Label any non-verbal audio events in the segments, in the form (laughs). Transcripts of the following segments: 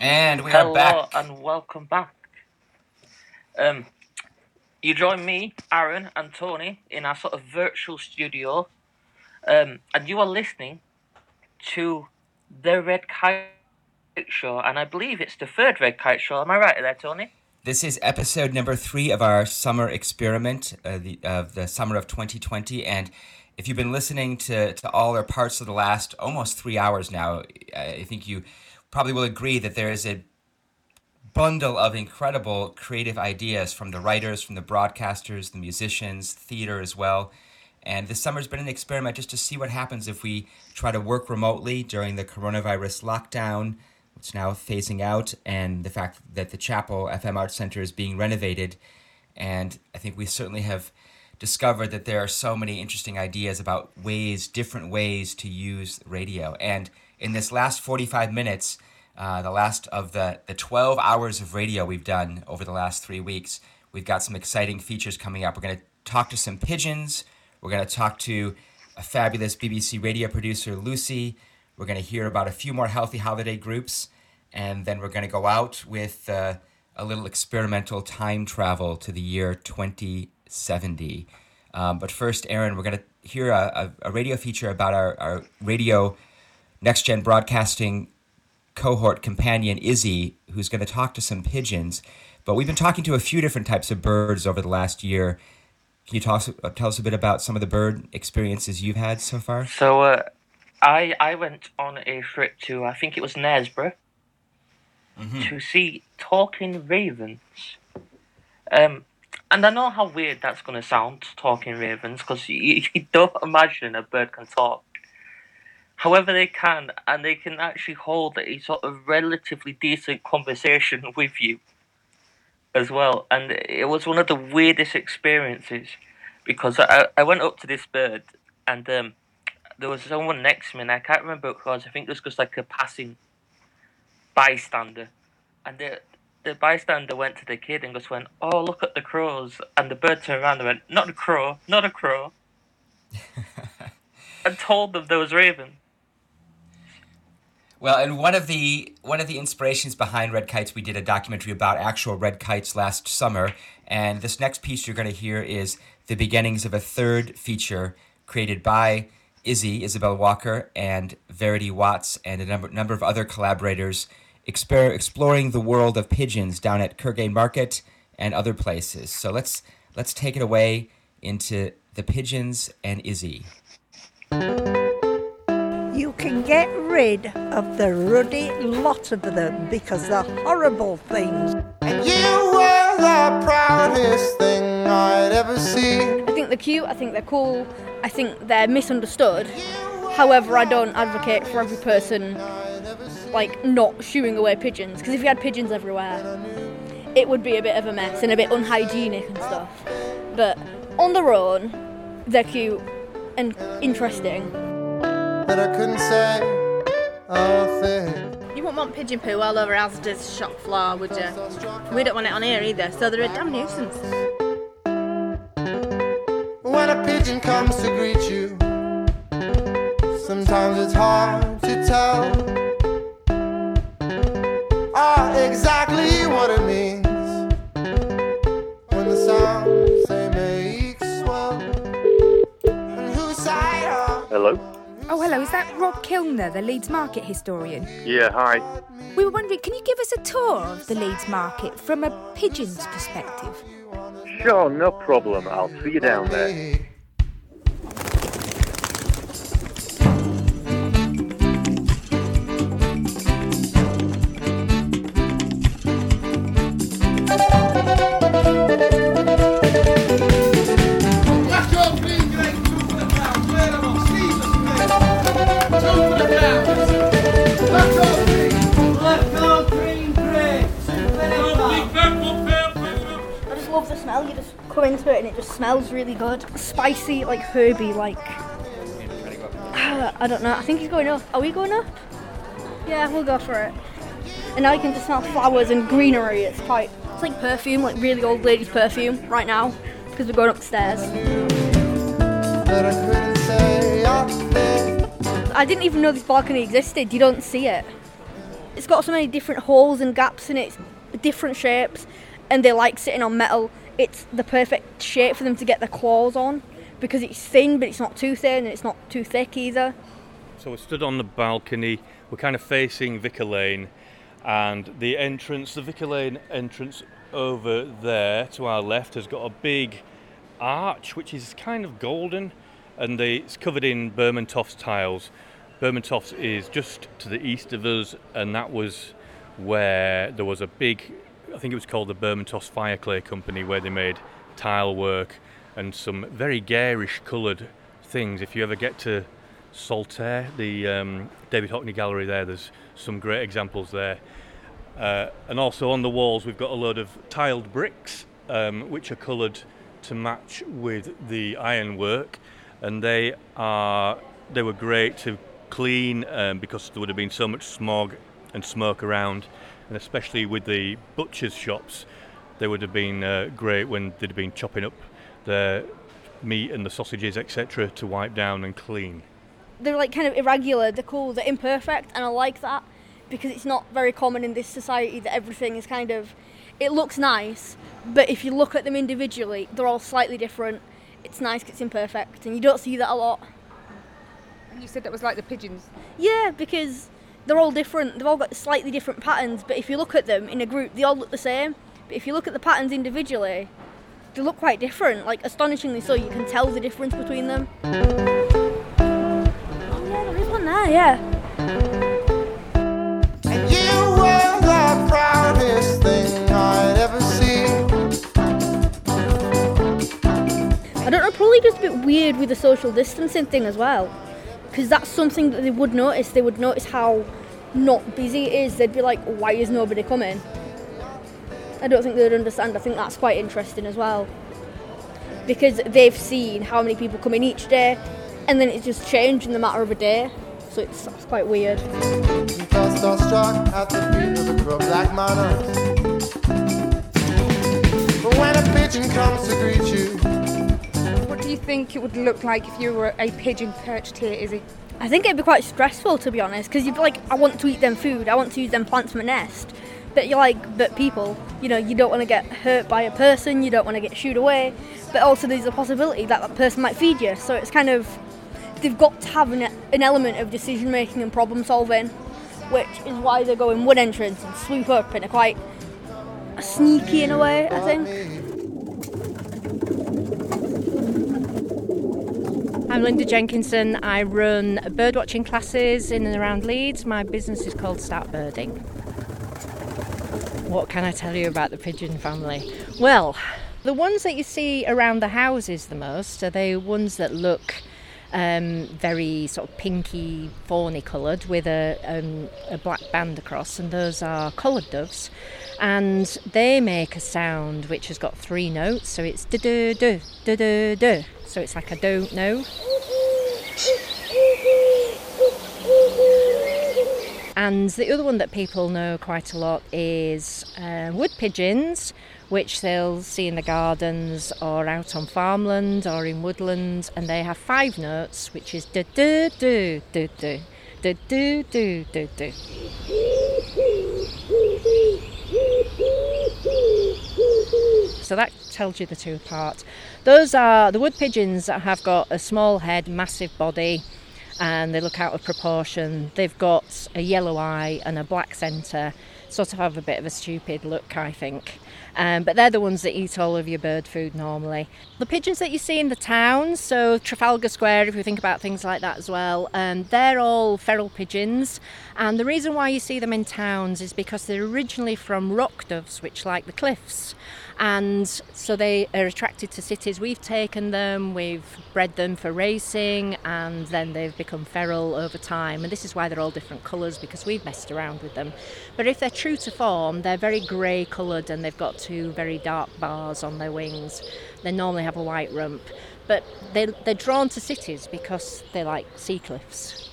And we Hello are back. and welcome back. Um, you join me, Aaron, and Tony in our sort of virtual studio, um, and you are listening to the Red Kite Show, and I believe it's the third Red Kite Show. Am I right there, Tony? This is episode number three of our summer experiment uh, the, of the summer of 2020. And if you've been listening to, to all or parts of the last almost three hours now, I think you probably will agree that there is a bundle of incredible creative ideas from the writers, from the broadcasters, the musicians, theater as well. And this summer's been an experiment just to see what happens if we try to work remotely during the coronavirus lockdown, which is now phasing out, and the fact that the Chapel FM Arts Center is being renovated. And I think we certainly have discovered that there are so many interesting ideas about ways, different ways to use radio. And in this last 45 minutes, uh, the last of the, the 12 hours of radio we've done over the last three weeks, we've got some exciting features coming up. We're going to talk to some pigeons. We're going to talk to a fabulous BBC radio producer, Lucy. We're going to hear about a few more healthy holiday groups. And then we're going to go out with uh, a little experimental time travel to the year 2070. Um, but first, Aaron, we're going to hear a, a, a radio feature about our, our radio next gen broadcasting cohort companion Izzy, who's going to talk to some pigeons. But we've been talking to a few different types of birds over the last year. Can you talk, uh, tell us a bit about some of the bird experiences you've had so far? So, uh, I I went on a trip to I think it was Knaresborough Mhm. to see talking ravens. Um, and I know how weird that's going to sound, talking ravens, because you, (laughs) you don't imagine a bird can talk. However, they can, and they can actually hold a sort of relatively decent conversation with you as well. And it was one of the weirdest experiences because I, I went up to this bird and um, there was someone next to me, and I can't remember who it was. I think it was just like a passing bystander. And the, the bystander went to the kid and just went, Oh, look at the crows. And the bird turned around and went, Not a crow, not a crow. (laughs) and told them there was raven. Well, and one of the one of the inspirations behind red kites, we did a documentary about actual red kites last summer, and this next piece you're going to hear is the beginnings of a third feature created by Izzy Isabel Walker and Verity Watts and a number number of other collaborators, exper- exploring the world of pigeons down at Kirkgate Market and other places. So let's let's take it away into the pigeons and Izzy. You can get rid of the ruddy lot of them because they're horrible things. And you were the proudest thing I'd ever seen. I think they're cute, I think they're cool, I think they're misunderstood. However, I don't advocate for every person like not shooing away pigeons because if you had pigeons everywhere, it would be a bit of a mess and a bit unhygienic and stuff. But on their own, they're cute and interesting. But I couldn't say a thing. You wouldn't want pigeon poo all over Asda's shop floor, would you? We don't want it on here either, so they're a damn nuisance. When a pigeon comes to greet you, sometimes it's hard to tell ah, exactly what it means. When the sounds they make swell, and whose side are Hello? Oh, hello, is that Rob Kilner, the Leeds Market historian? Yeah, hi. We were wondering, can you give us a tour of the Leeds Market from a pigeon's perspective? Sure, no problem. I'll see you down there. Come into it and it just smells really good. Spicy, like herby, like. (sighs) I don't know. I think he's going up. Are we going up? Yeah, we'll go for it. And now you can just smell flowers and greenery. It's quite. It's like perfume, like really old lady's perfume right now, because we're going upstairs. I didn't even know this balcony existed. You don't see it. it's got so many different holes and gaps in it, different shapes, and they like sitting on metal. It's the perfect shape for them to get their claws on because it's thin, but it's not too thin and it's not too thick either. So we're stood on the balcony. We're kind of facing Vicar Lane, and the entrance, the Vicar Lane entrance over there to our left, has got a big arch which is kind of golden, and it's covered in Burmantofts tiles. Burmantofts is just to the east of us, and that was where there was a big, I think it was called the Burmantofts Fireclay Company, where they made tile work and some very garish coloured things. If you ever get to Saltaire, the um, David Hockney Gallery there, there's some great examples there. Uh, and also on the walls, we've got a load of tiled bricks, um, which are coloured to match with the ironwork, and they are they were great to clean um, because there would have been so much smog and smoke around, and especially with the butchers' shops, they would have been uh, great when they'd have been chopping up the meat and the sausages, etc., to wipe down and clean. They're like kind of irregular, they're cool, they're imperfect, and I like that because it's not very common in this society that everything is kind of. It looks nice, but if you look at them individually, they're all slightly different. It's nice 'cause it's imperfect, and you don't see that a lot. And you said that was like the pigeons. Yeah, because they're all different. They've all got slightly different patterns, but if you look at them in a group, they all look the same. But if you look at the patterns individually, they look quite different. Like astonishingly so, you can tell the difference between them. Oh yeah, there is one there. Yeah. And you were the proudest thing I'd ever seen. I don't know, probably just a bit weird with the social distancing thing as well. Because that's something that they would notice. They would notice how not busy it is. They'd be like, why is nobody coming? I don't think they'd understand. I think that's quite interesting as well. Because they've seen how many people come in each day, and then it's just changed in the matter of a day. So it's, it's quite weird. You felt starstruck at the beat of the club like manners. But when a pigeon comes to greet you, What do you think it would look like if you were a pigeon perched here, Izzy? I think it'd be quite stressful to be honest, because you'd be like, I want to eat them food, I want to use them plants for my nest. But you're like, but people, you know, you don't want to get hurt by a person, you don't want to get shooed away, but also there's a possibility that that person might feed you. So it's kind of, they've got to have an, an element of decision making and problem solving, which is why they go in one entrance and swoop up and are quite sneaky in a way, I think. I'm Linda Jenkinson. I run birdwatching classes in and around Leeds. My business is called Start Birding. What can I tell you about the pigeon family? Well, the ones that you see around the houses the most are the ones that look um, very sort of pinky, fawny coloured with a, um, a black band across, and those are collared doves. And they make a sound which has got three notes, so it's du du du du du du. So it's like I don't know. And the other one that people know quite a lot is uh, wood pigeons, which they'll see in the gardens or out on farmland or in woodland, and they have five notes, which is do do do do do do do do do do. So that tells you the two apart. Those are the wood pigeons that have got a small head, massive body, and they look out of proportion. They've got a yellow eye and a black centre, sort of have a bit of a stupid look, I think. Um, but they're the ones that eat all of your bird food normally. The pigeons that you see in the towns, so Trafalgar Square, if you think about things like that as well, um, they're all feral pigeons. And the reason why you see them in towns is because they're originally from rock doves, which like the cliffs and so they are attracted to cities. We've taken them, we've bred them for racing, and then they've become feral over time. And this is why they're all different colours because we've messed around with them. But if they're true to form, they're very grey coloured and they've got two very dark bars on their wings. They normally have a white rump, but they, they're drawn to cities because they like sea cliffs.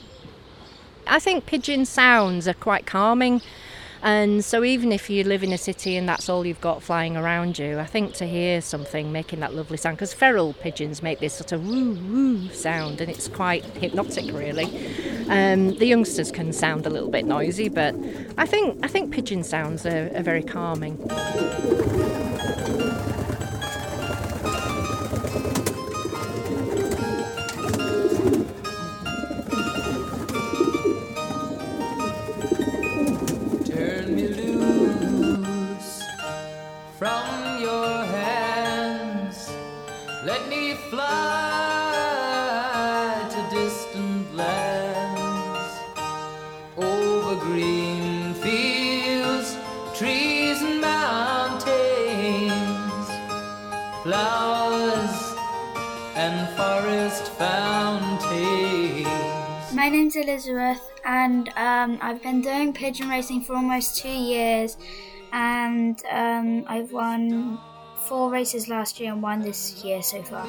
I think pigeon sounds are quite calming. And so, even if you live in a city and that's all you've got flying around you, I think to hear something making that lovely sound, because feral pigeons make this sort of woo woo sound, and it's quite hypnotic, really. Um, the youngsters can sound a little bit noisy, but I think I think pigeon sounds are, are very calming. Pigeon racing for almost two years, and um, I've won four races last year and one this year so far.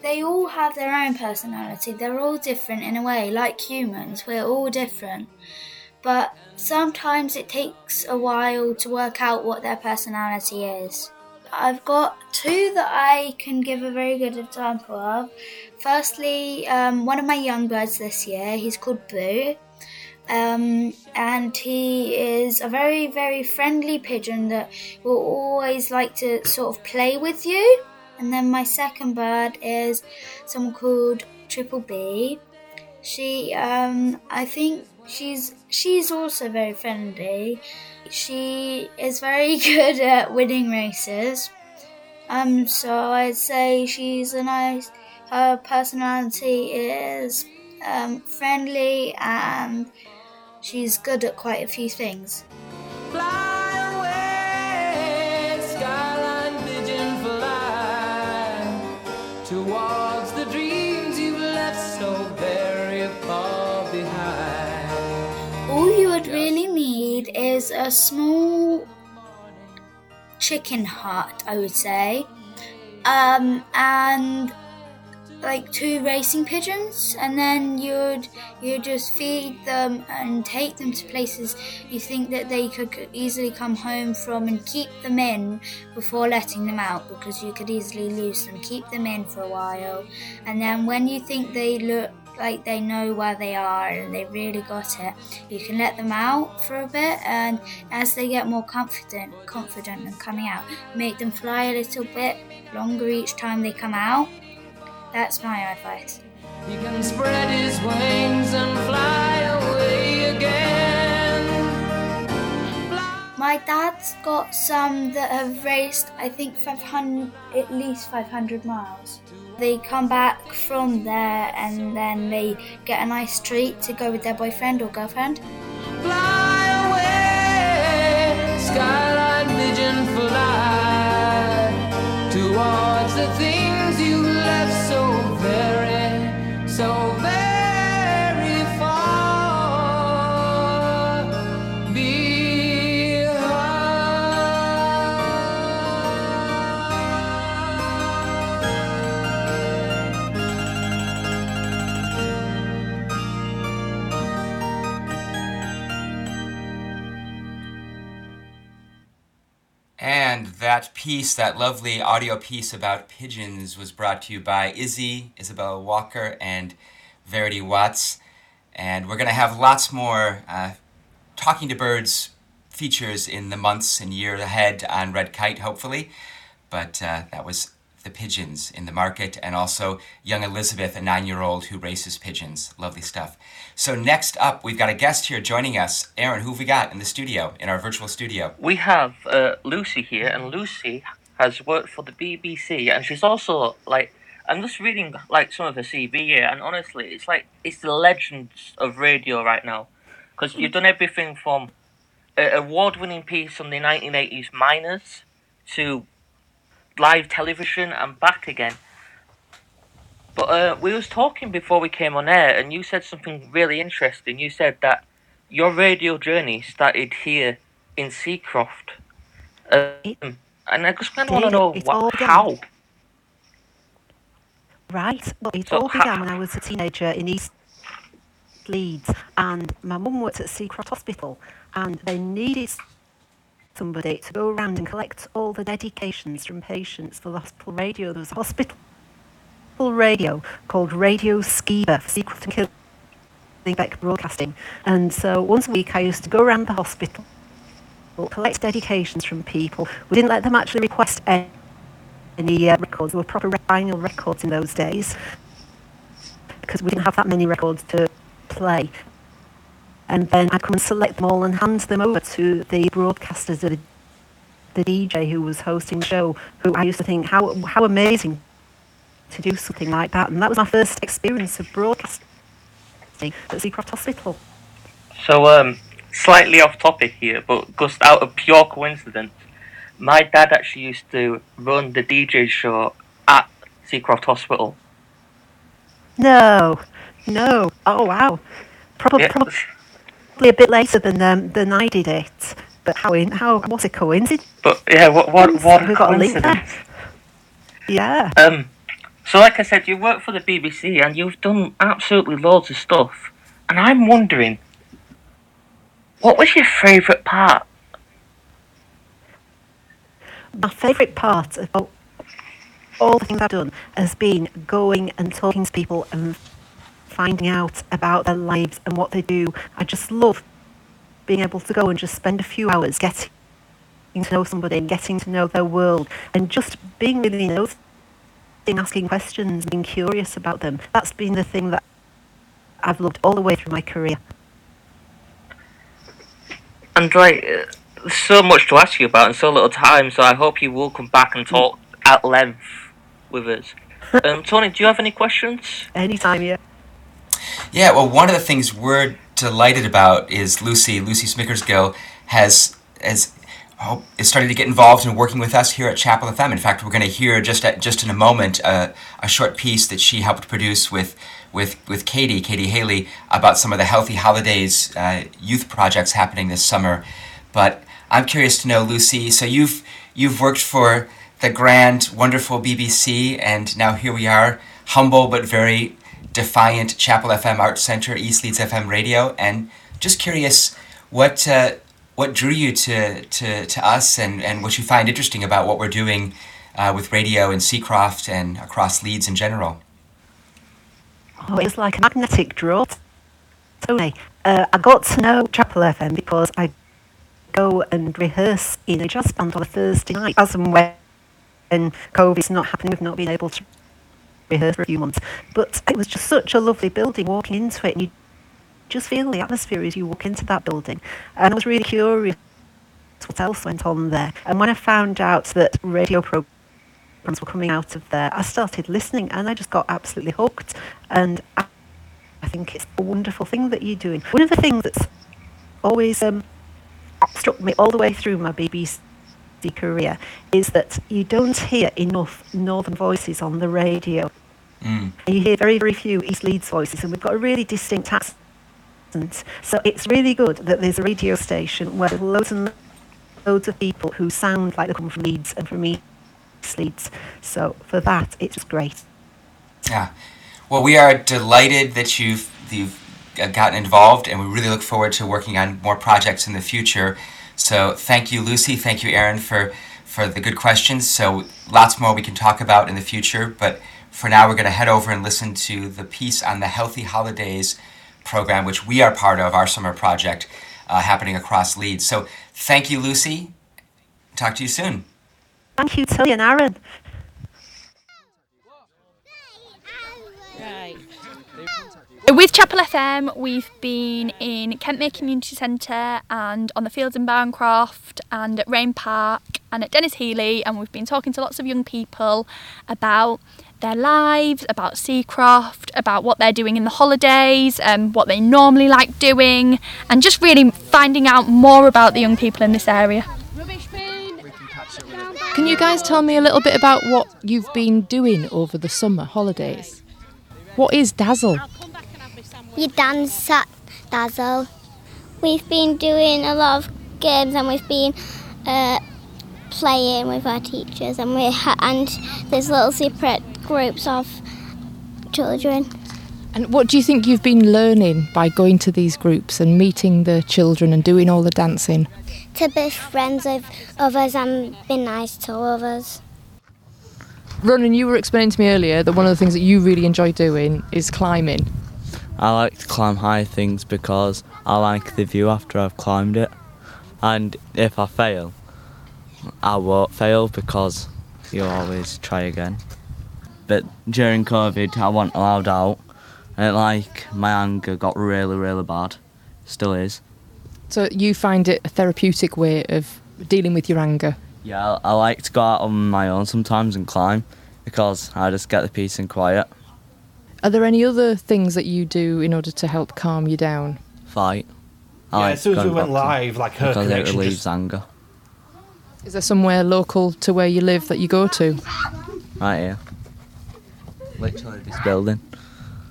They all have their own personality. They're all different in a way, like humans. We're all different. But sometimes it takes a while to work out what their personality is. I've got two that I can give a very good example of. Firstly, um, one of my young birds this year, he's called Boo. Um, and he is a very, very friendly pigeon that will always like to sort of play with you. And then my second bird is someone called Triple B. She, um, I think she's she's also very friendly. She is very (laughs) good at winning races. Um, so I'd say she's a nice. Her personality is um, friendly and she's good at quite a few things. Fly away, skyline pigeon fly towards the dreams you've left so very far behind. All you would really need is a small chicken hut, I would say, um, and like two racing pigeons, and then you'd you just feed them and take them to places you think that they could easily come home from, and keep them in before letting them out because you could easily lose them. Keep them in for a while, and then when you think they look like they know where they are and they really got it. You can let them out for a bit, and as they get more confident, confident and coming out, make them fly a little bit longer each time they come out. That's my advice. He can spread his wings and fly away again. My dad's got some that have raced, I think, 500, at least 500 miles. They come back from there and then they get a nice treat to go with their boyfriend or girlfriend. Fly away, skyline pigeon fly towards the things you left so very, so very And that piece, that lovely audio piece about pigeons, was brought to you by Izzy, Isabella Walker, and Verity Watts. And we're going to have lots more uh, Talking to Birds features in the months and year ahead on Red Kite, hopefully. But uh, that was the pigeons in the market, and also young Elizabeth, a nine year old who races pigeons. Lovely stuff. So, next up, we've got a guest here joining us. Aaron, who have we got in the studio, in our virtual studio? We have uh, Lucy here, and Lucy has worked for the BBC, and she's also like. I'm just reading like some of her CV here, and honestly, it's like it's the legends of radio right now, because you've done everything from award-winning piece on the 1980s Miners to live television and back again. But uh, we was talking before we came on air, and you said something really interesting. You said that your radio journey started here in Seacroft, um, and I just kind of want to know It what, all began- how. Right. Well, it So all ha- began when I was a teenager in East East Leeds, and my mum worked at Seacroft Hospital, and they needed somebody to go around and collect all the dedications from patients for the hospital radio. There was a hospital radio called Radio Skiba for Seacroft and Killingbeck Broadcasting, and so once a week I used to go around the hospital, collect dedications from people. We didn't let them actually request any any uh, records. There were proper vinyl records in those days because we didn't have that many records to play. And then I'd come and select them all and hand them over to the broadcasters, the, the DJ who was hosting the show, who I used to think, how, how amazing to do something like that. And that was my first experience of broadcasting at Seacroft Hospital. So, um, slightly off topic here, but just out of pure coincidence, my dad actually used to run the DJ show at Seacroft Hospital. No, no. Oh wow. Probably, Yeah. probably a bit later than um, than I did it. But how in how what's a coincidence? But yeah, what what what We've got a link there. Yeah. Um, so like I said, you work for the BBC and you've done absolutely loads of stuff, and I'm wondering, what was your favourite part? My favourite part of all the things I've done has been going and talking to people and finding out about their lives and what they do. I just love being able to go and just spend a few hours getting to know somebody and getting to know their world and just being really and asking questions, being curious about them. That's been the thing that I've loved all the way through my career. And like, uh, there's so much to ask you about in so little time. So I hope you will come back and talk at length with us. (laughs) Um, Tony, do you have any questions? Anytime, yeah. Yeah, well, one of the things we're delighted about is Lucy, Lucy Smickersgill, has has oh, is starting to get involved in working with us here at Chapel of FM. In fact, we're going to hear just at, just in a moment uh, a short piece that she helped produce with with with Katie, Katie Haley, about some of the Healthy Holidays uh, youth projects happening this summer. But I'm curious to know, Lucy. So you've you've worked for the grand, wonderful BBC, and now here we are, humble but very defiant Chapel FM Arts Center, East Leeds FM Radio, and just curious what uh, what drew you to, to, to us and, and what you find interesting about what we're doing uh, with radio in Seacroft and across Leeds in general. Oh, it was like a magnetic draw. Tony, uh, I got to know Chapel FM because I go and rehearse in a jazz band on a Thursday night, as and when COVID's not happening, we've not been able to rehearse for a few months. But it was just such a lovely building walking into it, and you just feel the atmosphere as you walk into that building. And I was really curious what else went on there. And when I found out that radio programs were coming out of there, I started listening and I just got absolutely hooked. And I, I think it's a wonderful thing that you're doing. One of the things that's always um, struck me all the way through my BBC career is that you don't hear enough northern voices on the radio. Mm. You hear very, very few East Leeds voices, and we've got a really distinct accent. So it's really good that there's a radio station where there's loads and loads of people who sound like they come from Leeds and from East Leeds. So for that, it's great. Yeah. Well, we are delighted that you've you've uh, gotten involved, and we really look forward to working on more projects in the future. So thank you, Lucy. Thank you, Aaron, for for the good questions. So lots more we can talk about in the future, but for now, we're going to head over and listen to the piece on the Healthy Holidays program, which we are part of, our summer project uh, happening across Leeds. So thank you, Lucy. Talk to you soon. Thank you, Tilly and Aaron. With Chapel FM, we've been in Kentmere Community Centre and on the fields in Barncroft and at Rain Park and at Denis Healey, and we've been talking to lots of young people about their lives, about Seacroft, about what they're doing in the holidays, um, what they normally like doing, and just really finding out more about the young people in this area. Can you guys tell me a little bit about what you've been doing over the summer holidays? What is Dazzle? You dance at Dazzle. We've been doing a lot of games and we've been uh, playing with our teachers and we ha- and there's little separate groups of children. And what do you think you've been learning by going to these groups and meeting the children and doing all the dancing? To be friends with others and be nice to others. Ronan, you were explaining to me earlier that one of the things that you really enjoy doing is climbing. I like to climb high things because I like the view after I've climbed it. And if I fail, I won't fail because you always try again. But during COVID, I wasn't allowed out, and like my anger got really, really bad. Still is. So you find it a therapeutic way of dealing with your anger. Yeah, I, I like to go out on my own sometimes and climb because I just get the peace and quiet. Are there any other things that you do in order to help calm you down? Fight. Yeah, as soon as we went live, like her because it connection relieves just- anger. Is there somewhere local to where you live that you go to? Right here. Literally this building.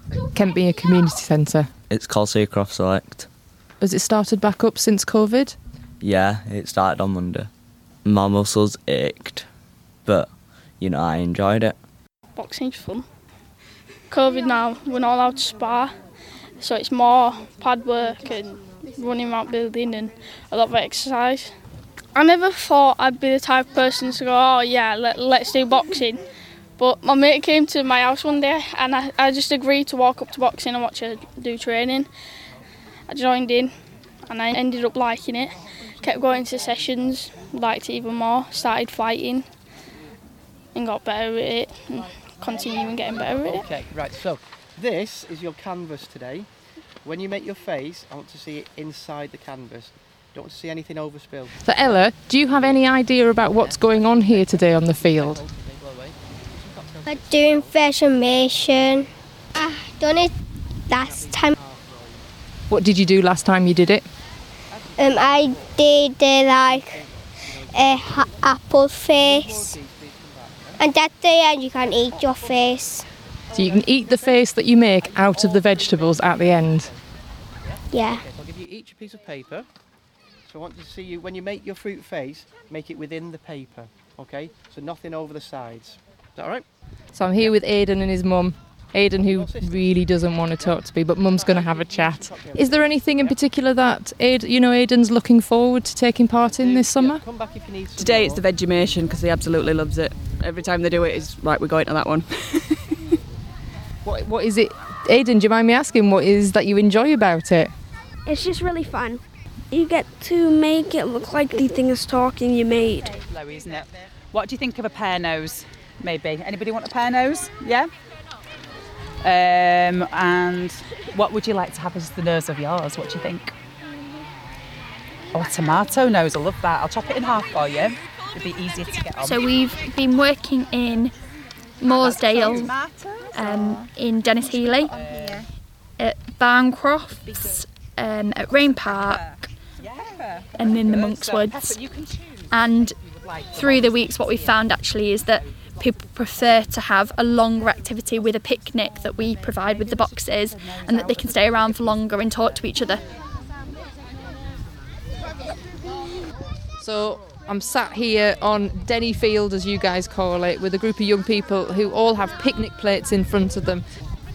Kentmere Community Centre. It's called Seacroft Select. Has it started back up since COVID? Yeah, it started on Monday. My muscles ached, but you know I enjoyed it. Boxing's fun. COVID now, we're not allowed to spar, so it's more pad work and running around building and a lot of exercise. I never thought I'd be the type of person to go, oh yeah, let, let's do boxing. But my mate came to my house one day and I, I just agreed to walk up to boxing and watch her do training. I joined in and I ended up liking it. Kept going to sessions, liked it even more, started fighting and got better at it continuing getting better at it. Okay, right. So this is your canvas today. When you make your face, I want to see it inside the canvas. Don't want to see anything overspilled. So Ella, do you have any idea about what's going on here today on the field? I'm doing fashion. I done it last time. What did you do last time you did it? Um, I did uh, like a ha- apple face, and at the end you can eat your face. So you can eat the face that you make out of the vegetables at the end. Yeah. Okay, so I'll give you each a piece of paper. So I want to see you when you make your fruit face, make it within the paper. Okay, so nothing over the sides. Is that all right? So I'm here with Aidan and his mum. Aidan, who really doesn't want to talk to me, but mum's going to have a chat. Is there anything in particular that Aid, you know, Aidan's looking forward to taking part in this summer? Come back if you need some Today it's more. the Vegemation because he absolutely loves it. Every time they do it's right. We're going to that one. (laughs) What, what is it, Aidan? Do you mind me asking what is that you enjoy about it? It's just really fun. You get to make it look like the thing is talking you made. Low, isn't it? What do you think of a pear nose? Maybe. Anybody want a pear nose? Yeah. Um, and what would you like to have as the nose of yours? What do you think? Oh, a tomato nose. I love that. I'll chop it in half for you. It'd be easier to get on. So we've been working in Moorsdale um, in Denis Healey, at Barncrofts, um, at Rain Park, and in the Monks Woods. And through the weeks, what we found actually is that people prefer to have a longer activity with a picnic that we provide with the boxes, and that they can stay around for longer and talk to each other. So I'm sat here on Denny Field, as you guys call it, with a group of young people who all have picnic plates in front of them.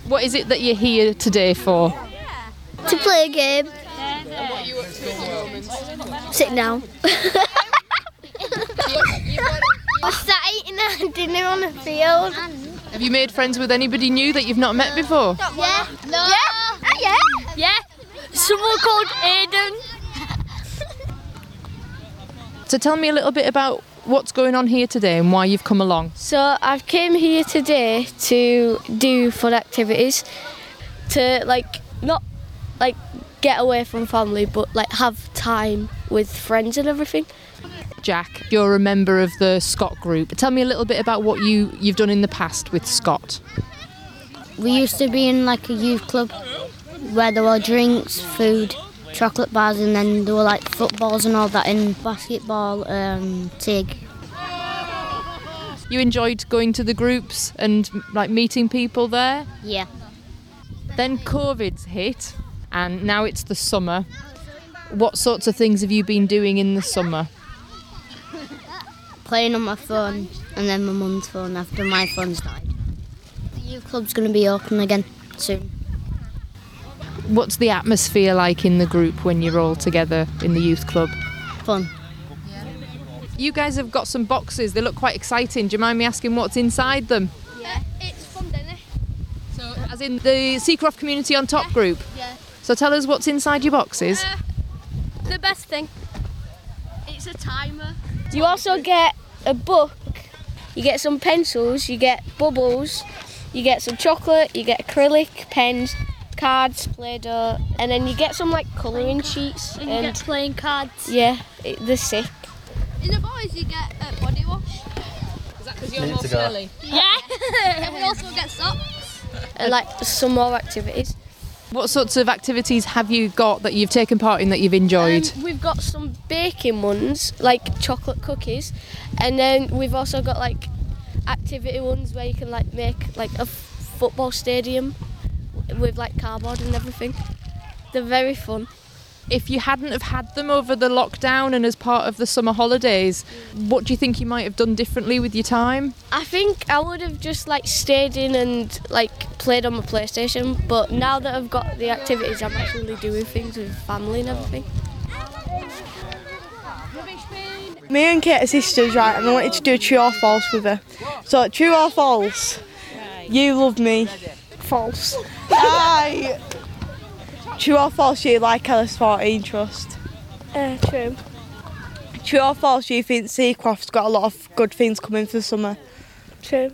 What is it that you're here today for? To play a game. Sitting down. (laughs) We're sat eating our dinner on the field. Have you made friends with anybody new that you've not met before? Yeah. No. Yeah. Oh, yeah. Yeah. Someone called Aiden. So tell me a little bit about what's going on here today and why you've come along. So I've came here today to do fun activities, to like not like get away from family, but like have time with friends and everything. Jack, you're a member of the Scott group. Tell me a little bit about what you you've done in the past with Scott. We used to be in like a youth club where there were drinks, food, chocolate bars, and then there were like footballs and all that in basketball, um, TIG. You enjoyed going to the groups and like meeting people there. Yeah. Then COVID's hit, and now it's the summer. What sorts of things have you been doing in the summer? Playing on my phone and then my mum's phone after my phone's died. The youth club's going to be open again soon. What's the atmosphere like in the group when you're all together in the youth club? Fun. You guys have got some boxes. They look quite exciting. Do you mind me asking what's inside them? Yeah, it's fun, isn't it? So, as in the Seacroft Community on Top group. Yeah. So tell us what's inside your boxes. Uh, the best thing. It's a timer. You also get a book, you get some pencils, you get bubbles, you get some chocolate, you get acrylic pens, cards, Play Doh, and then you get some like colouring sheets. And you get playing cards. Yeah, it, they're sick. In the boys, you get uh, body wash. Is that because you're more smelly? Yeah. (laughs) and we also get socks. And like some more activities. What sorts of activities have you got that you've taken part in that you've enjoyed? Um, we've got some baking ones, like chocolate cookies, and then we've also got like activity ones where you can like make like a f- football stadium with like cardboard and everything. They're very fun. If you hadn't have had them over the lockdown and as part of the summer holidays, what do you think you might have done differently with your time? I think I would have just like stayed in and like played on my PlayStation, but now that I've got the activities, I'm actually doing things with family and everything. Me and Kate are sisters, right, and I wanted to do a true or false with her. So, true or false? You love me. False. I. True or false? You like Ellis 14 Trust. Uh, true. True or false? You think Seacroft's got a lot of good things coming for the summer. True.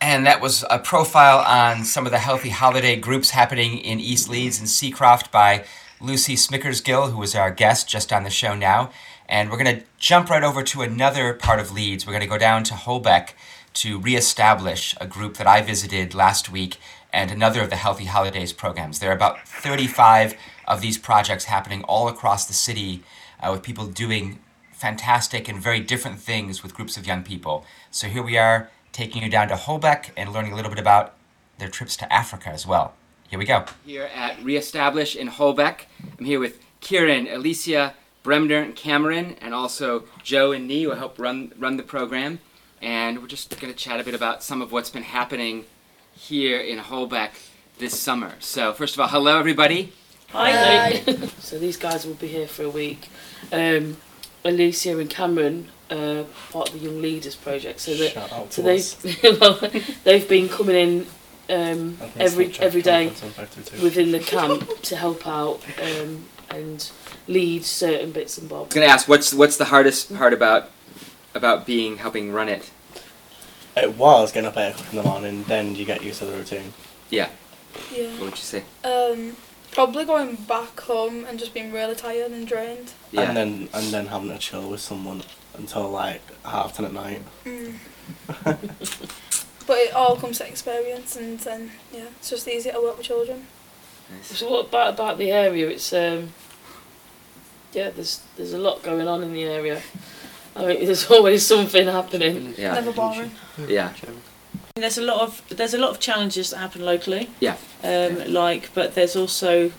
And that was a profile on some of the healthy holiday groups happening in East Leeds and Seacroft by Lucy Smickersgill, who was our guest just on the show now. And we're going to jump right over to another part of Leeds. We're going to go down to Holbeck to reestablish a group that I visited last week and another of the Healthy Holidays programs. There are about 35 of these projects happening all across the city uh, with people doing fantastic and very different things with groups of young people. So here we are taking you down to Holbeck and learning a little bit about their trips to Africa as well. Here we go. Here at Reestablish in Holbeck, I'm here with Kieran, Alicia, Bremner, and Cameron, and also Joe and Nee, will help run run the program. And we're just going to chat a bit about some of what's been happening here in Holbeck this summer. So first of all, hello everybody. Hi. (laughs) so these guys will be here for a week. Um, Alicia and Cameron are part of the Young Leaders project. So that Shout out so to they've (laughs) well, they've been coming in um, every every day content on 522. within the camp to help out um, and lead certain bits and bobs. I bobs. was going to ask what's what's the hardest part about about being helping run it. It was getting up at 8 o'clock in the morning, then you get used to the routine. Yeah. Yeah. What would you say? Um, probably going back home and just being really tired and drained. Yeah. And then and then having a chill with someone until like half ten at night. Mm. (laughs) but it all comes to experience, and then yeah, it's just easier to work with children. So what about about the area? It's um, yeah, there's there's a lot going on in the area. I mean, (laughs) there's always something happening. Yeah. Never boring. Yeah. There's a lot of there's a lot of challenges that happen locally. Yeah. Um, like, but there's also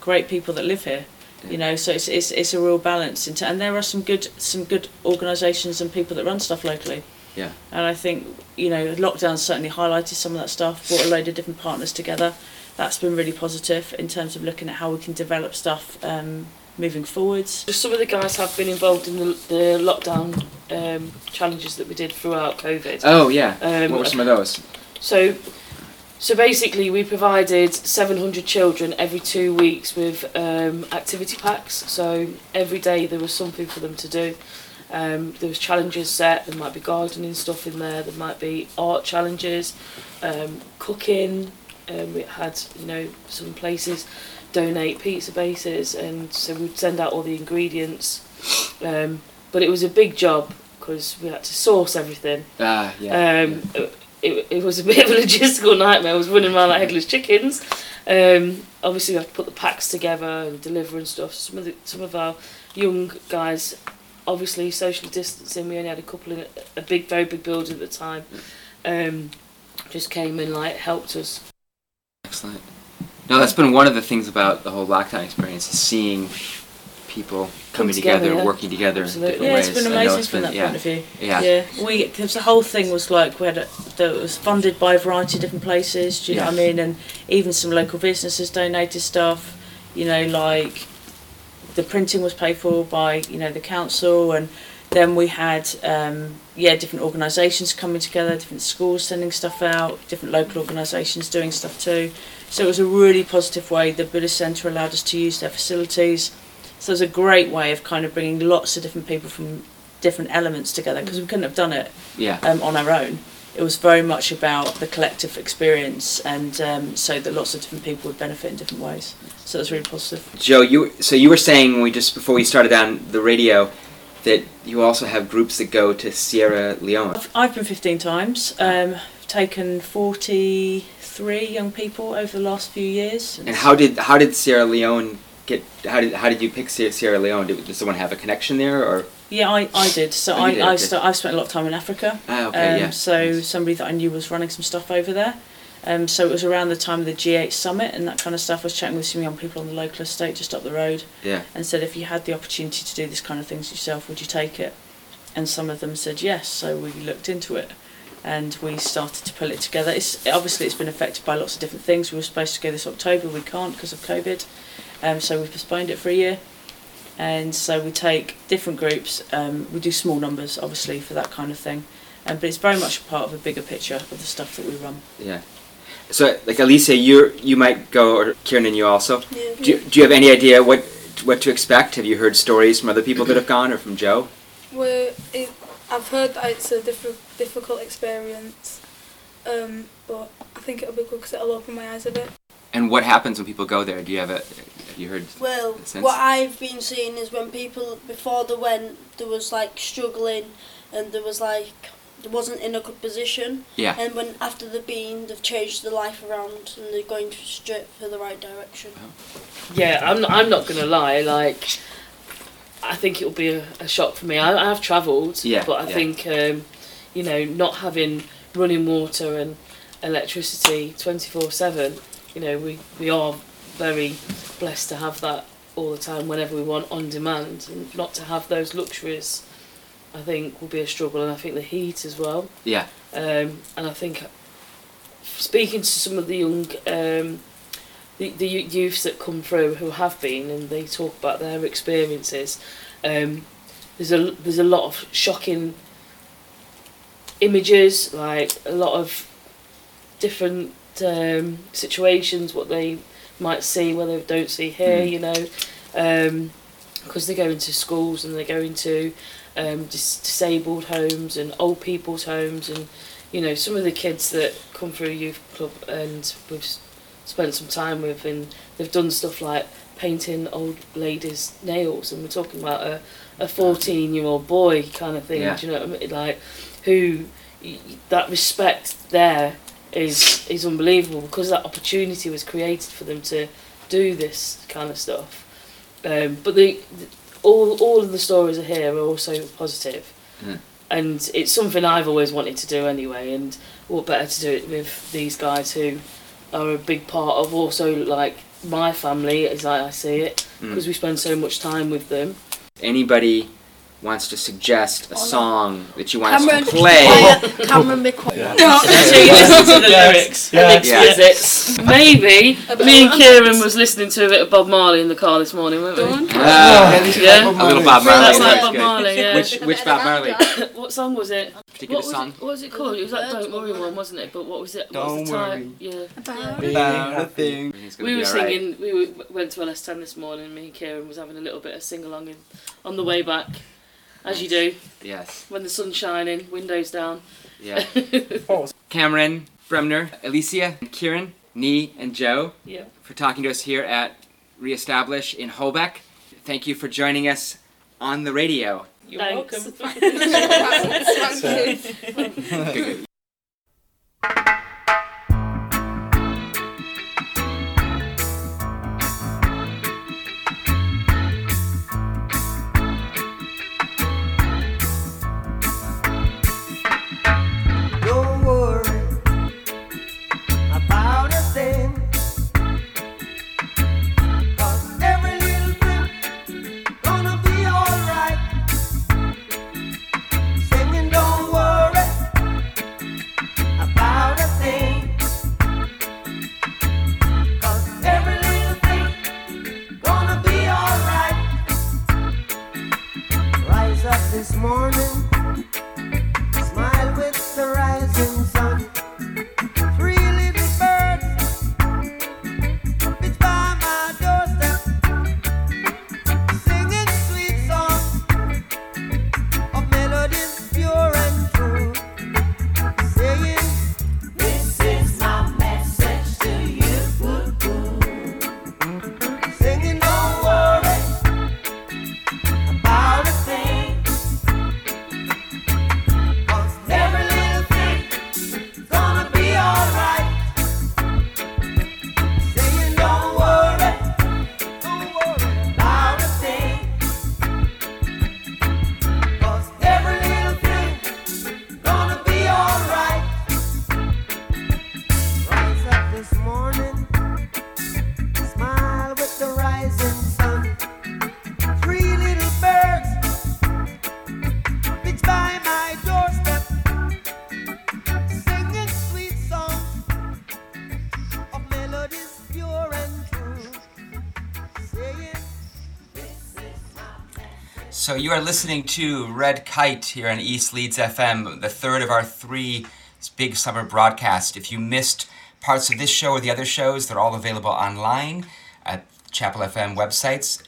great people that live here. You know, so it's it's, it's a real balance. In t- and there are some good some good organisations and people that run stuff locally. Yeah. And I think you know lockdown certainly highlighted some of that stuff. Brought a load of different partners together. That's been really positive in terms of looking at how we can develop stuff um, moving forwards. Some of the guys have been involved in the, the lockdown um, challenges that we did throughout COVID. Oh yeah. Um, what were some of those? So, so basically, we provided 700 children every two weeks with um, activity packs. So every day there was something for them to do. Um, there was challenges set. There might be gardening stuff in there. There might be art challenges, um, cooking. Um, we had you know some places donate pizza bases, and so we'd send out all the ingredients. Um, but it was a big job because we had to source everything. Ah, yeah. Um, it, it was a (laughs) bit of a logistical nightmare. I was running around like headless chickens. Um, obviously, we had to put the packs together and deliver and stuff. Some of the, some of our young guys, obviously socially distancing. We only had a couple in a, a big, very big building at the time. Um, just came and like helped us. Excellent. No, that's been one of the things about the whole lockdown experience is seeing people coming together, together, yeah. working together in different Yeah, ways. it's been amazing it's from been- that yeah. point of view. Yeah. yeah. We because the whole thing was like we had a, that was funded by a variety of different places. Do you know what I mean? And even some local businesses donated stuff. You know, like the printing was paid for by you know the council, and then we had um, yeah different organisations coming together, different schools sending stuff out, different local organisations doing stuff too. So it was a really positive way. The Buddhist Centre allowed us to use their facilities. So it was a great way of kind of bringing lots of different people from different elements together because we couldn't have done it Yeah. um, on our own. It was very much about the collective experience, and um, so that lots of different people would benefit in different ways. So it was really positive. Joe, you so you were saying when we just before we started on the radio that you also have groups that go to Sierra Leone. I've, I've been 15 times, um, taken 43 young people over the last few years. And how did how did Sierra Leone get? How did how did you pick Sierra Leone? Did, did someone have a connection there, or Yeah, I, I did. So Oh, I, did, I okay. st- I've spent a lot of time in Africa. Ah, okay, um, yeah. So somebody that I knew was running some stuff over there. Um, so it was around the time of the G8 summit and that kind of stuff. I was chatting with some young people on the local estate just up the road yeah? and said, if you had the opportunity to do this kind of things yourself, would you take it? And some of them said yes. So we looked into it and we started to pull it together. It's obviously it's been affected by lots of different things. We were supposed to go this October, we can't because of COVID. Um, so we've postponed it for a year. And so we take different groups. Um, we do small numbers, obviously, for that kind of thing. Um, but it's very much part of a bigger picture of the stuff that we run. Yeah. So, like Alicia, you you might go, or Kieran and you also. Yeah. Do you, do you have any idea what what to expect? Have you heard stories from other people that have gone, or from Joe? Well, it, I've heard that it's a diffi- difficult experience, um, but I think it'll be good because it'll open my eyes a bit. And what happens when people go there? Do you have a have you heard? Well, what I've been seeing is when people before they went, there was like struggling, and there was like wasn't in a good position. Yeah. And when after they've been, they've changed their life around and they're going straight for the right direction. Yeah, I'm not, I'm not gonna lie. Like, I think it'll be a, a shock for me. I, I've travelled, Yeah, but I yeah. think um, you know not having running water and electricity twenty four seven. You know, we we are very blessed to have that all the time whenever we want on demand, and not to have those luxuries. I think will be a struggle, and I think the heat as well. Yeah. Um, and I think speaking to some of the young um, the, the youths that come through who have been and they talk about their experiences um, there's a there's a lot of shocking images like a lot of different um, situations what they might see where they don't see here Mm. you know because they go into schools and they go into um, dis- disabled homes and old people's homes and you know some of the kids that come through a youth club and we've spent some time with and they've done stuff like painting old ladies nails and we're talking about a, a 14 year old boy kind of thing Yeah. do you know what I mean like who that respect there is is unbelievable because that opportunity was created for them to do this kind of stuff um, but the, the all all of the stories are here are also positive Mm. and it's something I've always wanted to do anyway. And what better to do it with these guys who are a big part of also like my family, as I, I see it, because we spend so much time with them. Anybody wants to suggest a song that you want Cameron, to play? quiet. (laughs) Cameron, be quiet. No, so you listen to the Yes. lyrics Yes. and exquisites. Maybe me and Kieran was listening to a bit of Bob Marley in the car this morning, weren't we? Ah, yeah, a little Bob Marley. That's like Bob. Marley. Yeah. Which which Bob Marley? what song was it? Particular what was song? It, what was it called? It was that Don't Worry one, wasn't it? But what was it? What was the Don't time? Yeah. About a thing. He's We were alright. singing. We went to LS10 this morning. Me and Kieran was having a little bit of sing along on the way back, as you do. Yes. When the sun's shining, windows down. Yeah. (laughs) Oh. Cameron, Bremner, Alicia, Kieran, Nee, and Joe Yeah. for talking to us here at Reestablish in Holbeck. Thank you for joining us on the radio. You're welcome. (laughs) (laughs) Good, good. So you are listening to Red Kite here on East Leeds FM, the third of our three big summer broadcasts. If you missed parts of this show or the other shows, they're all available online at Chapel FM websites.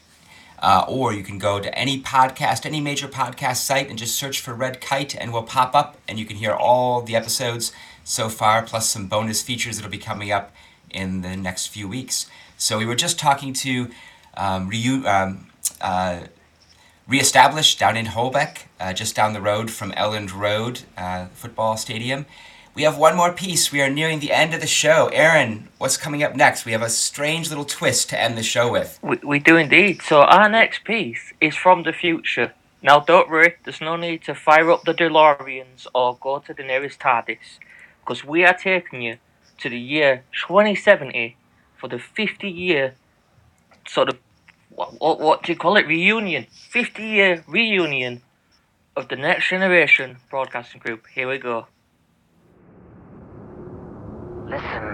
Uh, or you can go to any podcast, any major podcast site, and just search for Red Kite, and we'll pop up, and you can hear all the episodes so far, plus some bonus features that'll be coming up in the next few weeks. So we were just talking to um, Ryu, um, uh, reestablished down in Holbeck, uh, just down the road from Elland Road uh, Football Stadium. We have one more piece. We are nearing the end of the show. Aaron, what's coming up next? We have a strange little twist to end the show with. We, we do indeed. So our next piece is from the future. Now don't worry, there's no need to fire up the DeLoreans or go to the nearest TARDIS, because we are taking you to the year 2070 for the 50 year sort of what, what, what do you call it? Reunion. 50 year reunion of the next generation broadcasting group. Here we go. Listen.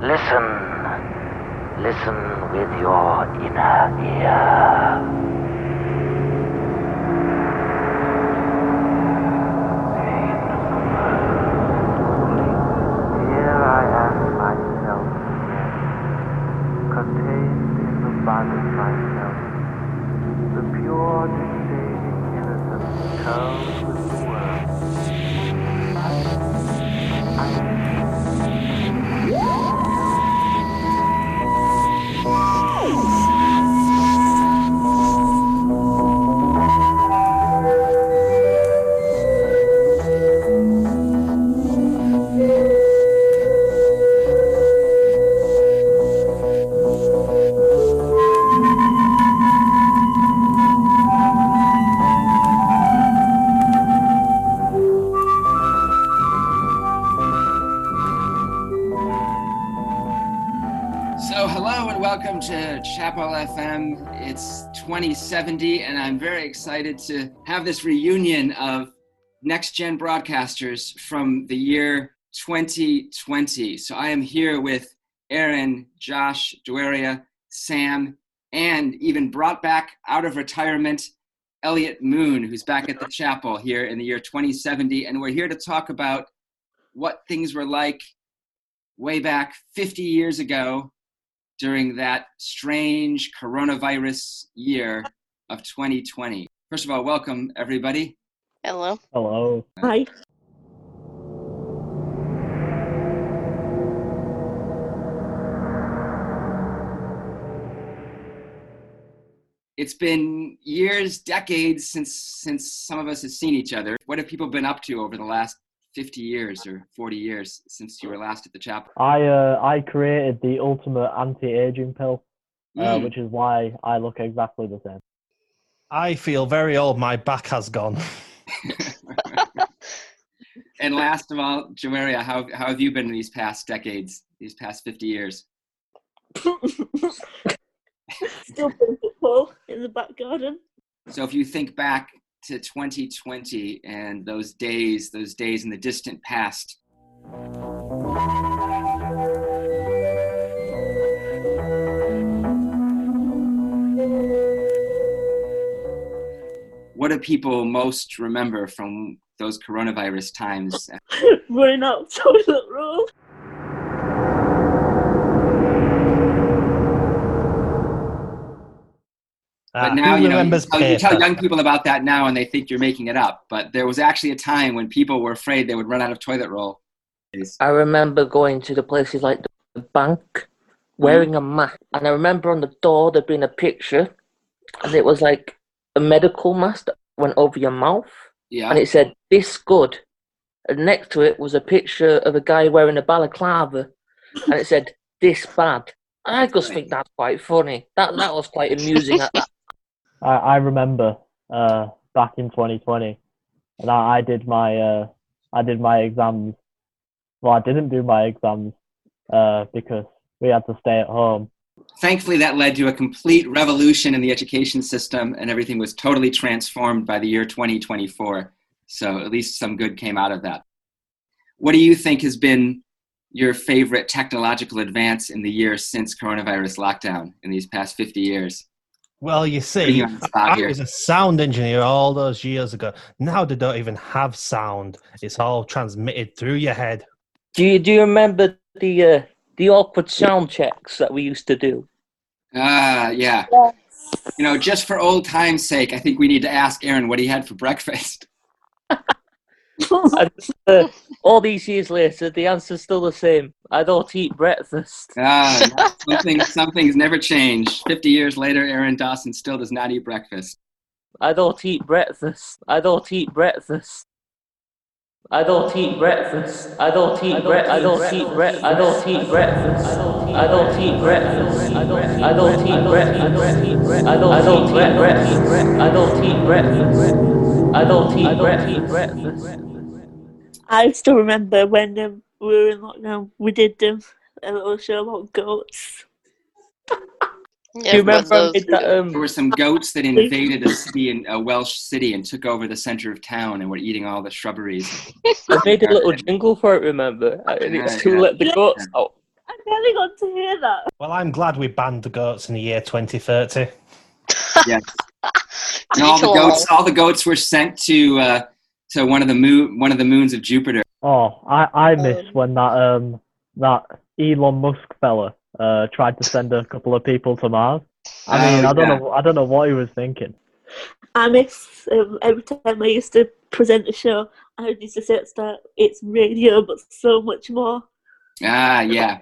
Listen. Listen with your inner ear. 2070, and I'm very excited to have this reunion of next gen broadcasters from the year 2020. So, I am here with Aaron, Josh, Dueria, Sam, and even brought back out of retirement, Elliot Moon, who's back at the chapel here in the year 2070. And we're here to talk about what things were like way back 50 years ago during that strange coronavirus year of 2020. First of all, welcome everybody. Hello. Hello. Hi. It's been years, decades since since some of us have seen each other. What have people been up to over the last 50 years or 40 years since you were last at the chapel? I uh, I created the ultimate anti-aging pill, uh, Mm. which is why I look exactly the same. I feel very old. My back has gone. (laughs) (laughs) And last of all, Joaria, how, how have you been these past decades, these past 50 years? (laughs) Still playing football in the back garden. So if you think back to 2020 and those days, those days in the distant past, what do people most remember from those coronavirus times? Running out of toilet But Ah, now you know you tell, you tell young people about that now, and they think you're making it up. But there was actually a time when people were afraid they would run out of toilet roll. I remember going to the places like the bank, wearing a mask, and I remember on the door there'd been a picture, and it was like a medical mask that went over your mouth, Yeah. and it said "this good," and next to it was a picture of a guy wearing a balaclava, and it said "this bad." I just think that's quite funny. That that was quite amusing at that I, I remember uh, back in 2020, and I, I did my uh, I did my exams. Well, I didn't do my exams uh, because we had to stay at home. Thankfully, that led to a complete revolution in the education system, and everything was totally transformed by the year 2024. So at least some good came out of that. What do you think has been your favorite technological advance in the years since coronavirus lockdown in these past 50 years? Well, you see, you on the spot I here. was a sound engineer all those years ago. Now they don't even have sound. It's all transmitted through your head. Do you do you remember the uh, the awkward sound checks that we used to do? Ah, yeah. You know, just for old time's sake, I think we need to ask Aaron what he had for breakfast. (laughs) And, uh, all these years later, the answer's still the same. I don't eat breakfast. Ah, something, something's never changed. 50 years later, Aaron Dawson still does not eat breakfast. I don't eat breakfast. I don't eat breakfast. I don't eat breakfast. I don't eat bre- I don't eat bre- I don't eat breakfast. I don't eat breakfast. I don't I don't eat breakfast. I don't eat breakfast. I don't eat breakfast. I don't eat breakfast. I don't eat breakfast. I still remember when um, we were in lockdown, we did um, a little show about goats. Do you remember I that, um, There were some goats that (laughs) invaded a city, in a Welsh city, and took over the center of town and were eating all the shrubberies. (laughs) I made a little jingle for it, remember? And it's Yeah, to yeah. let the goats out. I barely got to hear that. Well, I'm glad we banned the goats in the year 2030. Yes. (laughs) And all the goats, all the goats were sent to uh, to one of the moon, one of the moons of Jupiter. Oh, I, I miss when that um that Elon Musk fella uh tried to send a couple of people to Mars. I mean, Oh, I don't yeah. know I don't know what he was thinking. I miss um, every time I used to present a show, I used to say at the it's radio, but so much more. Ah, yeah.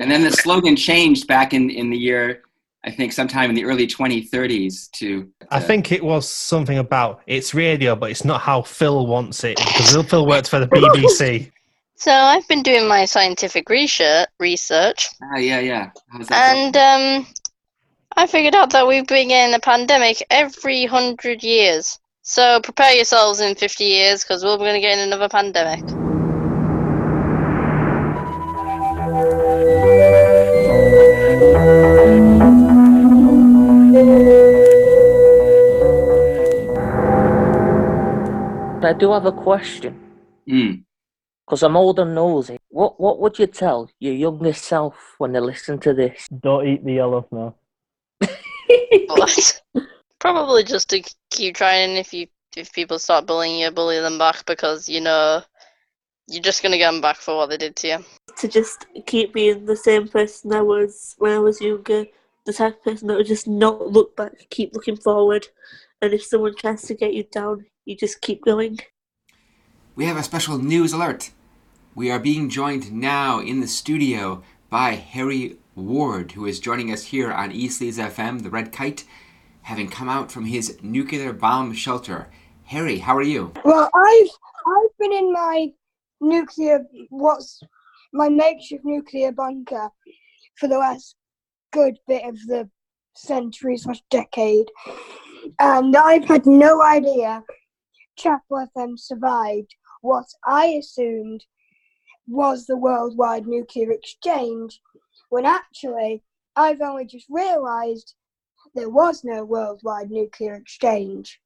And then the slogan changed back in in the year, I think, sometime in the early 2030s to. I think it was something about it's radio, but it's not how Phil wants it because Phil worked for the BBC. (laughs) So I've been doing my scientific research, research, Ah, yeah, yeah. How's that? and um, I figured out that we bring in a pandemic every hundred years. So prepare yourselves in fifty years because we're going to get in another pandemic. I do have a question. Mm. Because I'm old and nosy. What what would you tell your youngest self when they listen to this? Don't eat the yellow snow. (laughs) What? (laughs) Probably just to keep trying. If you if people start bullying you, bully them back because you know you're just going to get them back for what they did to you. To just keep being the same person I was when I was younger, the type of person that would just not look back, keep looking forward. And if someone tries to get you down, you just keep going. We have a special news alert. We are being joined now in the studio by Harry Ward, who is joining us here on East Leeds FM, the Red Kite, having come out from his nuclear bomb shelter. Harry, how are you? Well, I've I've been in my nuclear what's my makeshift nuclear bunker for the last good bit of the century slash decade, and I've had no idea FM survived what I assumed was the worldwide nuclear exchange, when actually I've only just realised there was no worldwide nuclear exchange.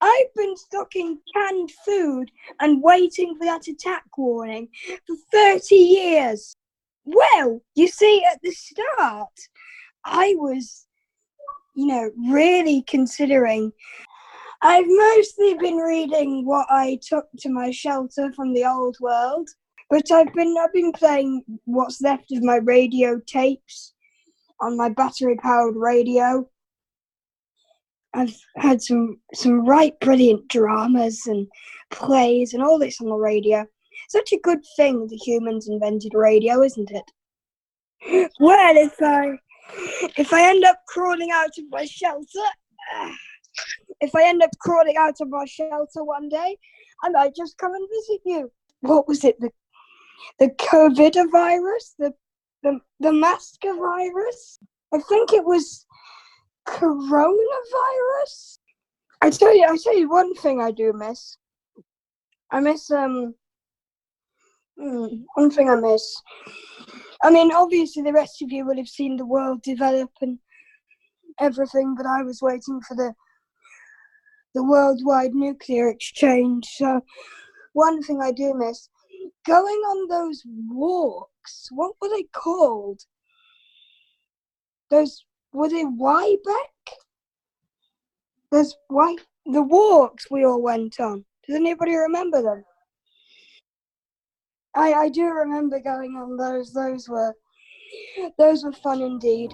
I've been stuck in canned food and waiting for that attack warning for 30 years. Well, you see, at the start, I was, you know, really considering. I've mostly been reading what I took to my shelter from the old world, but I've been I've been playing what's left of my radio tapes on my battery powered radio. I've had some some right brilliant dramas and plays and all this on the radio. Such a good thing the humans invented radio, isn't it? Well, if I if I end up crawling out of my shelter, ah, if I end up crawling out of my shelter one day, I might just come and visit you. What was it? The the COVID virus? The the the masker virus? I think it was coronavirus. I tell you, I tell you one thing I do miss. I miss um. hmm, one thing I miss. I mean, obviously, the rest of you will have seen the world develop and everything, but I was waiting for the the worldwide nuclear exchange. So, one thing I do miss going on those walks. What were they called? Those were they Wybeck? There's why the walks we all went on. Does anybody remember them? I I do remember going on those. Those were those were fun indeed.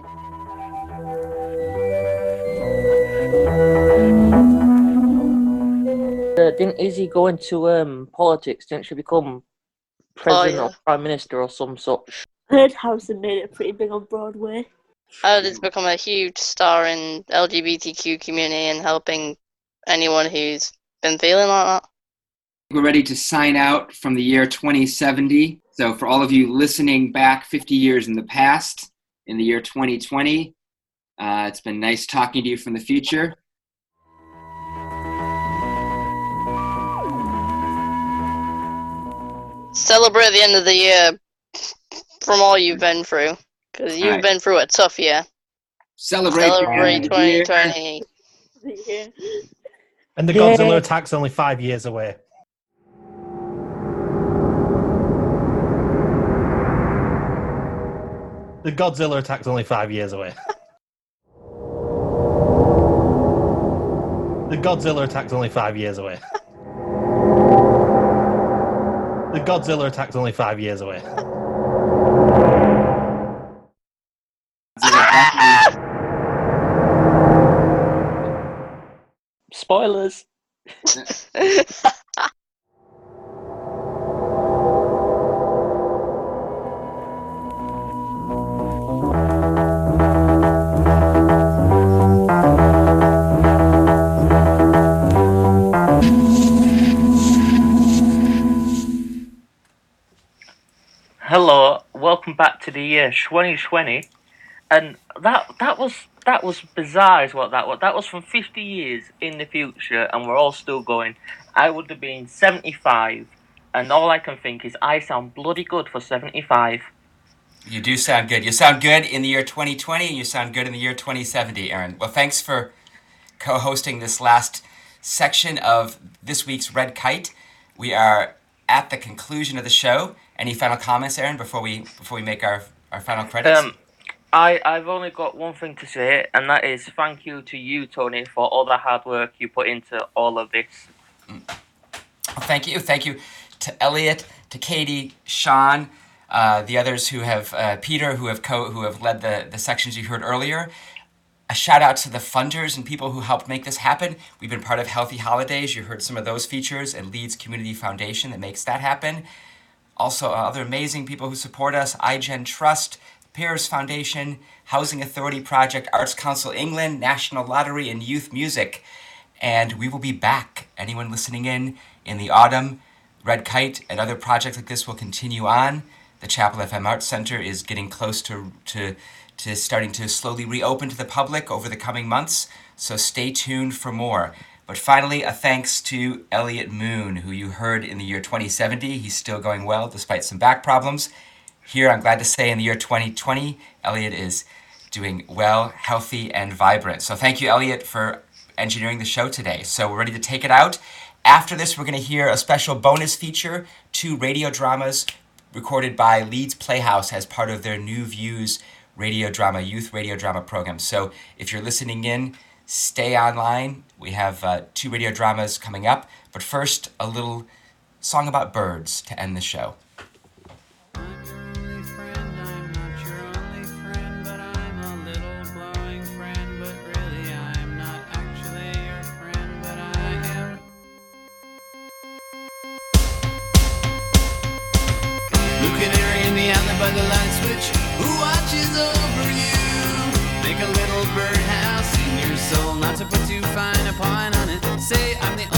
Uh, didn't Izzy go into um, politics? Didn't she become president yeah. or prime minister or some such? I heard Housen made it pretty big on Broadway. Eldrid's become a huge star in LGBTQ community and helping anyone who's been feeling like that. We're ready to sign out from the year 2070. So, for all of you listening back 50 years in the past, in the year 2020, uh, it's been nice talking to you from the future. Celebrate the end of the year from all you've been through. Because you've Alright. been through a tough year. Celebrate, the Celebrate end of the 2020. (laughs) And the Yay. Godzilla attack's only five years away. The Godzilla attack's only five years away. (laughs) the Godzilla attack's only five years away. (laughs) the Godzilla attack's only five years away. (laughs) Spoilers. (laughs) Hello, welcome back to the year 2020, and that that was that was bizarre, is what that was. That was from 50 years in the future, and we're all still going. I would have been 75, and all I can think is I sound bloody good for 75. You do sound good. You sound good in the year 2020, and you sound good in the year 2070, Aaron. Well, thanks for co hosting this last section of this week's Red Kite. We are at the conclusion of the show. Any final comments, Aaron, before we before we make our, our final credits? Um, I, I've only got one thing to say, and that is thank you to you, Tony, for all the hard work you put into all of this. Well, thank you. Thank you to Elliot, to Katie, Sean, uh, the others who have, uh, Peter, who have co- who have led the, the sections you heard earlier. A shout out to the funders and people who helped make this happen. We've been part of Healthy Holidays. You heard some of those features and Leeds Community Foundation that makes that happen. Also, uh, other amazing people who support us iGen Trust, Pears Foundation, Housing Authority Project, Arts Council England, National Lottery, and Youth Music. And we will be back. Anyone listening in in the autumn, Red Kite and other projects like this will continue on. The Chapel FM Arts Center is getting close to, to, to starting to slowly reopen to the public over the coming months, so stay tuned for more. But finally, a thanks to Elliot Moon, who you heard in the year 2070. He's still going well despite some back problems. Here, I'm glad to say, in the year 2020, Elliot is doing well, healthy, and vibrant. So thank you, Elliot, for engineering the show today. So we're ready to take it out. After this, we're going to hear a special bonus feature, two radio dramas recorded by Leeds Playhouse as part of their New Views radio drama, youth radio drama program. So if you're listening in, stay online. We have uh, two radio dramas coming up. But first, a little song about birds to end the show. By the light switch. Who watches over you? Make a little birdhouse soul. Not to put too fine a point on it. Say I'm the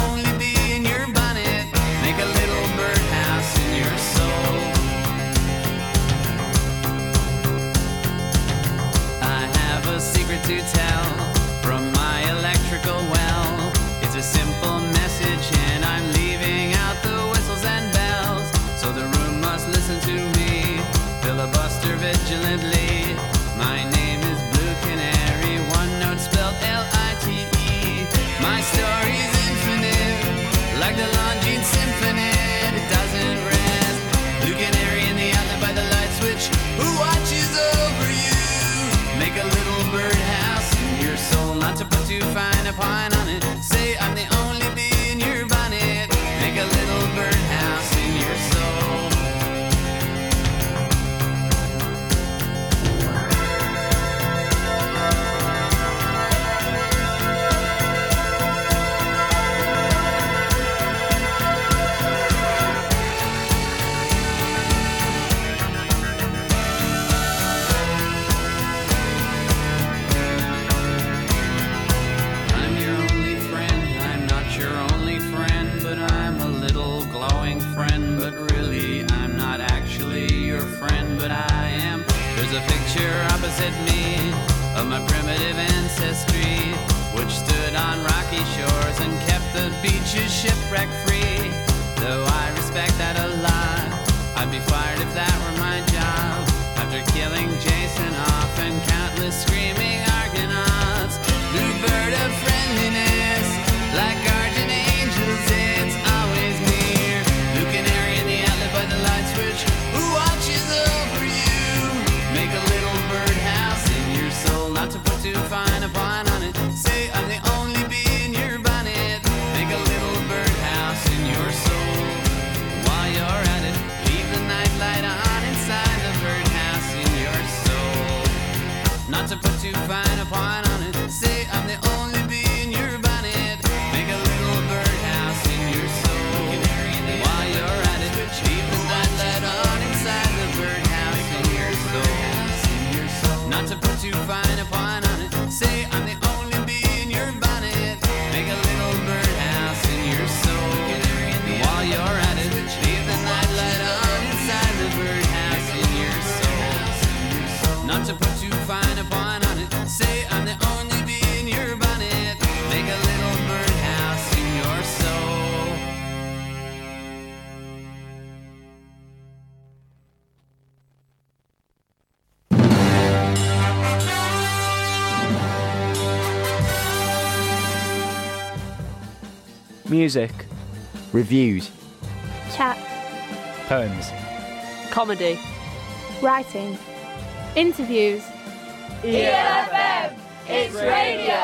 Music. Reviews. Chat. Poems. Comedy. Writing. Interviews. ELFM. It's radio.